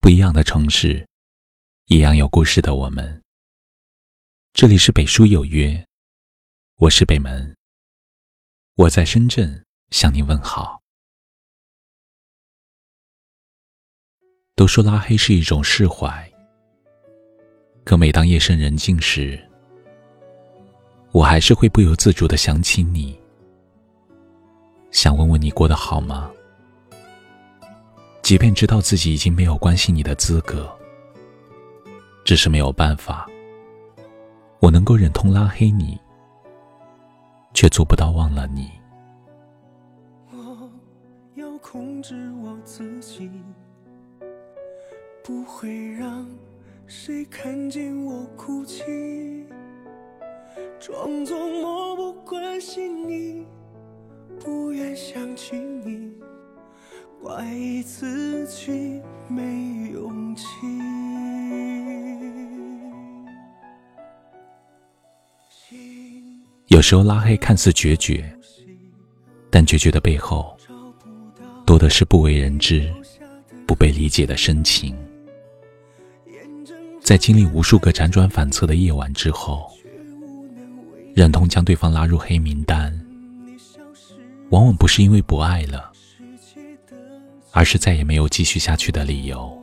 不一样的城市，一样有故事的我们。这里是北书有约，我是北门，我在深圳向您问好。都说拉黑是一种释怀，可每当夜深人静时，我还是会不由自主的想起你，想问问你过得好吗？即便知道自己已经没有关心你的资格，只是没有办法。我能够忍痛拉黑你，却做不到忘了你。我要控制我自己，不会让谁看见我哭泣，装作漠不关心你，不愿想起你。怪自己没勇气。有时候拉黑看似决绝，但决绝的背后，多的是不为人知、不被理解的深情。在经历无数个辗转反侧的夜晚之后，忍痛将对方拉入黑名单，往往不是因为不爱了。而是再也没有继续下去的理由。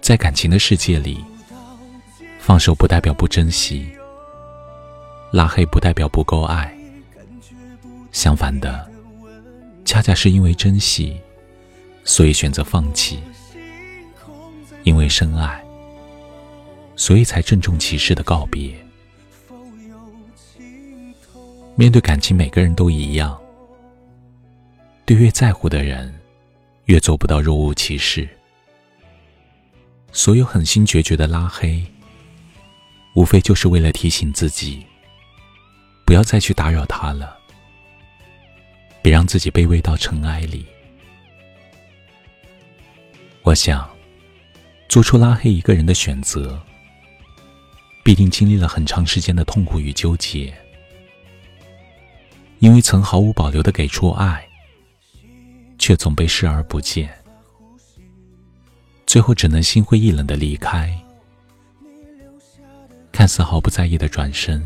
在感情的世界里，放手不代表不珍惜，拉黑不代表不够爱。相反的，恰恰是因为珍惜，所以选择放弃；因为深爱，所以才郑重其事的告别。面对感情，每个人都一样。对越在乎的人，越做不到若无其事。所有狠心决绝的拉黑，无非就是为了提醒自己，不要再去打扰他了，别让自己卑微到尘埃里。我想，做出拉黑一个人的选择，必定经历了很长时间的痛苦与纠结，因为曾毫无保留的给出爱。却总被视而不见，最后只能心灰意冷的离开。看似毫不在意的转身，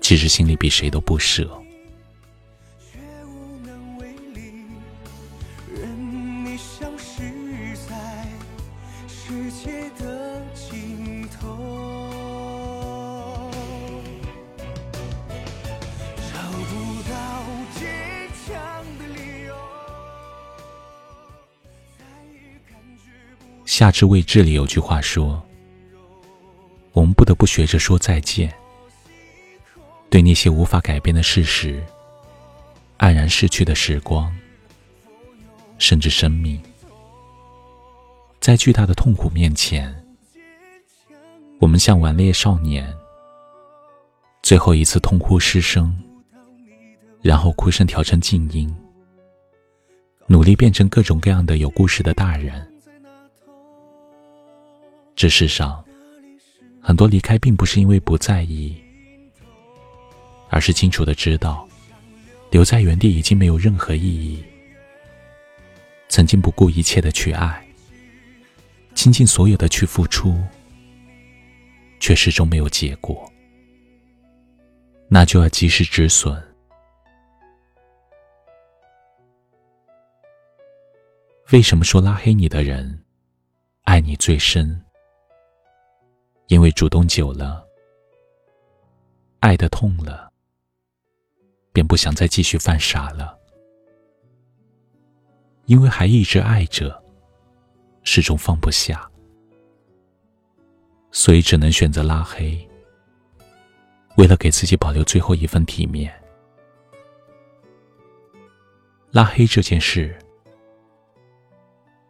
其实心里比谁都不舍。夏至未至里有句话说：“我们不得不学着说再见，对那些无法改变的事实、黯然逝去的时光，甚至生命，在巨大的痛苦面前，我们像顽劣少年，最后一次痛哭失声，然后哭声调成静音，努力变成各种各样的有故事的大人。”这世上，很多离开并不是因为不在意，而是清楚的知道，留在原地已经没有任何意义。曾经不顾一切的去爱，倾尽所有的去付出，却始终没有结果，那就要及时止损。为什么说拉黑你的人，爱你最深？因为主动久了，爱的痛了，便不想再继续犯傻了。因为还一直爱着，始终放不下，所以只能选择拉黑。为了给自己保留最后一份体面，拉黑这件事，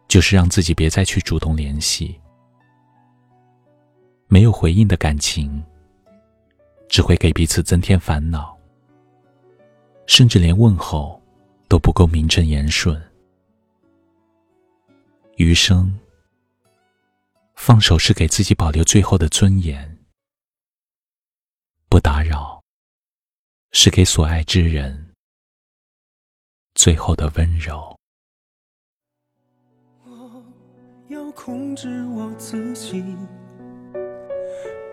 就是让自己别再去主动联系。没有回应的感情，只会给彼此增添烦恼，甚至连问候都不够名正言顺。余生，放手是给自己保留最后的尊严，不打扰，是给所爱之人最后的温柔。我要控制我自己，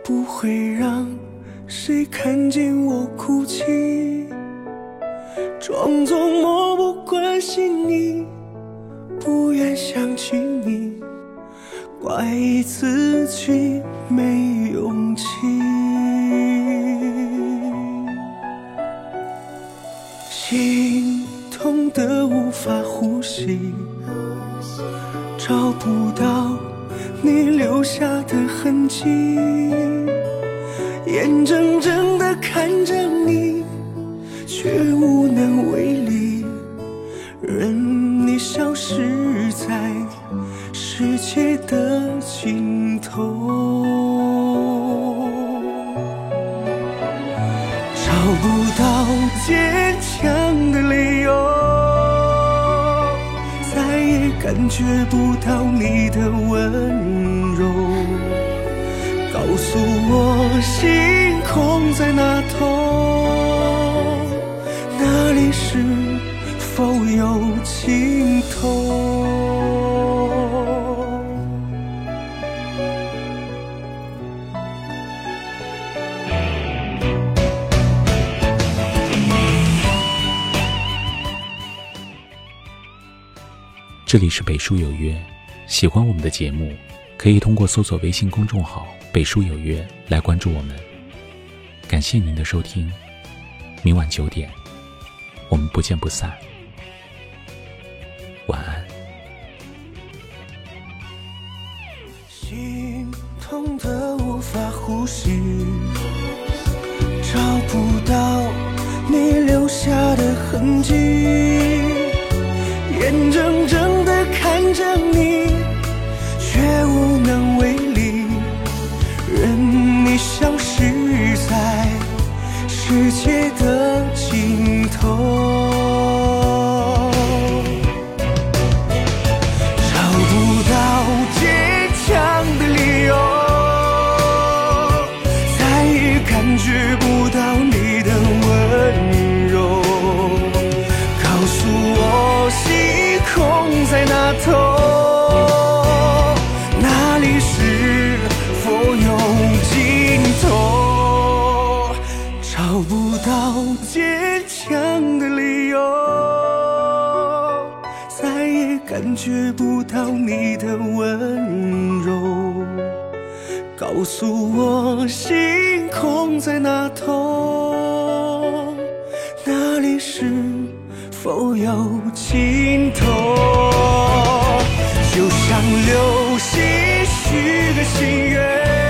不会让谁看见我哭泣，装作漠不关心你，不愿想起你，怪自己没勇气。心痛得无法呼吸，找不到你留下的痕迹，眼睁睁地看着你，却无能为力，任你消失在世界的尽头。找不到坚强的理由，再也感觉不到你的温柔。告诉我，星空在那头，那里是否有尽头？这里是北书有约，喜欢我们的节目，可以通过搜索微信公众号“北书有约”来关注我们。感谢您的收听，明晚九点，我们不见不散。晚安。心痛的无法呼吸，找不到你留下的痕迹，尽觉不到你的温柔，告诉我星空在哪头，那里是否有尽头，就像流星许个心愿。